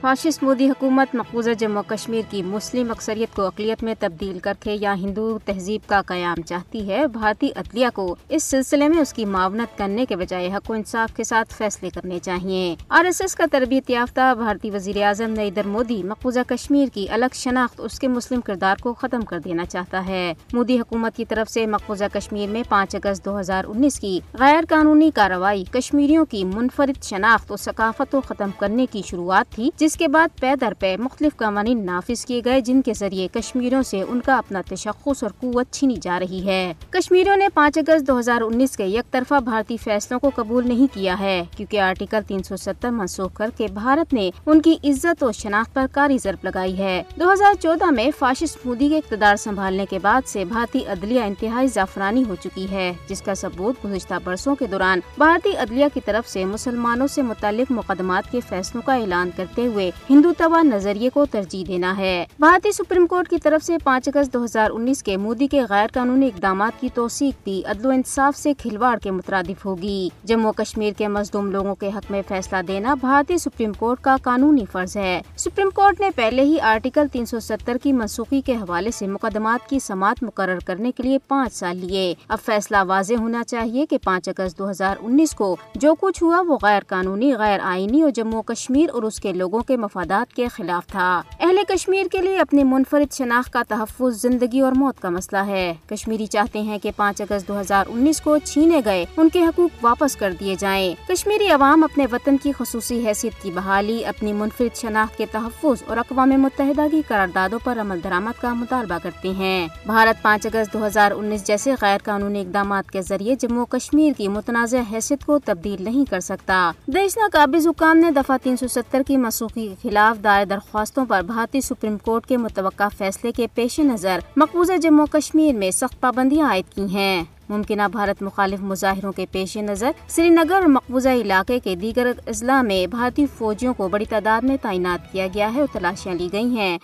Fascist Modi حکومت مقبوضہ جموں کشمیر کی مسلم اکثریت کو اقلیت میں تبدیل کر کے یا ہندو تہذیب کا قیام چاہتی ہے، بھارتی عدلیہ کو اس سلسلے میں اس کی معاونت کرنے کے بجائے حق و انصاف کے ساتھ فیصلے کرنے چاہیے آر ایس ایس کا تربیت یافتہ بھارتی وزیر اعظم نریندر مودی مقبوضہ کشمیر کی الگ شناخت اس کے مسلم کردار کو ختم کر دینا چاہتا ہے۔ مودی حکومت کی طرف سے مقبوضہ کشمیر میں پانچ اگست دو ہزار انیس کی غیر قانونی کارروائی کشمیریوں کی منفرد شناخت و ثقافت کو ختم کرنے کی شروعات تھی، جس کے بعد پے در پے مختلف قوانین نافذ کیے گئے، جن کے ذریعے کشمیریوں سے ان کا اپنا تشخص اور قوت چھینی جا رہی ہے۔ کشمیریوں نے پانچ اگست دو ہزار انیس کے یک طرفہ بھارتی فیصلوں کو قبول نہیں کیا ہے، کیونکہ آرٹیکل تین سو ستر منسوخ کر کے بھارت نے ان کی عزت و شناخت پر کاری ضرب لگائی ہے۔ دو ہزار چودہ میں فاشسٹ مودی کے اقتدار سنبھالنے کے بعد سے بھارتی عدلیہ انتہائی زعفرانی ہو چکی ہے، جس کا ثبوت گزشتہ برسوں کے دوران بھارتی عدلیہ کی طرف سے مسلمانوں سے متعلق مقدمات کے فیصلوں کا اعلان کرتے ہوئے ہندو توا نظریے کو ترجیح دینا ہے۔ بھارتی سپریم کورٹ کی طرف سے پانچ اگست دو ہزار انیس کے مودی کے غیر قانونی اقدامات کی توثیق بھی عدل و انصاف سے کھلواڑ کے مترادف ہوگی۔ جموں کشمیر کے مزدوم لوگوں کے حق میں فیصلہ دینا بھارتی سپریم کورٹ کا قانونی فرض ہے۔ سپریم کورٹ نے پہلے ہی آرٹیکل تین سو ستر کی منسوخی کے حوالے سے مقدمات کی سماعت مقرر کرنے کے لیے پانچ سال لیے۔ اب فیصلہ واضح ہونا چاہیے کہ پانچ اگست دو ہزار انیس کو جو کچھ ہوا وہ غیر قانونی غیر آئینی اور جموں کشمیر اور اس کے لوگوں کے مفادات کے خلاف تھا۔ اہل کشمیر کے لیے اپنی منفرد شناخت کا تحفظ زندگی اور موت کا مسئلہ ہے۔ کشمیری چاہتے ہیں کہ پانچ اگست دو ہزار انیس کو چھینے گئے، ان کے حقوق واپس کر دیے جائیں۔ کشمیری عوام اپنے وطن کی خصوصی حیثیت کی بحالی، اپنی منفرد شناخت کے تحفظ اور اقوام متحدہ کی قراردادوں پر عمل درآمد کا مطالبہ کرتے ہیں۔ بھارت پانچ اگست دو ہزار انیس جیسے غیر قانونی اقدامات کے ذریعے جموں کشمیر کی متنازع حیثیت کو تبدیل نہیں کر سکتا۔ دیشنا قابض حکام نے دفعہ تین سو ستر کی مسوخی منسوخی کے خلاف دائر درخواستوں پر بھارتی سپریم کورٹ کے متوقع فیصلے کے پیش نظر مقبوضہ جموں کشمیر میں سخت پابندیاں عائد کی ہیں۔ ممکنہ بھارت مخالف مظاہروں کے پیش نظر سری نگر اور مقبوضہ علاقے کے دیگر اضلاع میں بھارتی فوجیوں کو بڑی تعداد میں تعینات کیا گیا ہے اور تلاشیاں لی گئی ہیں۔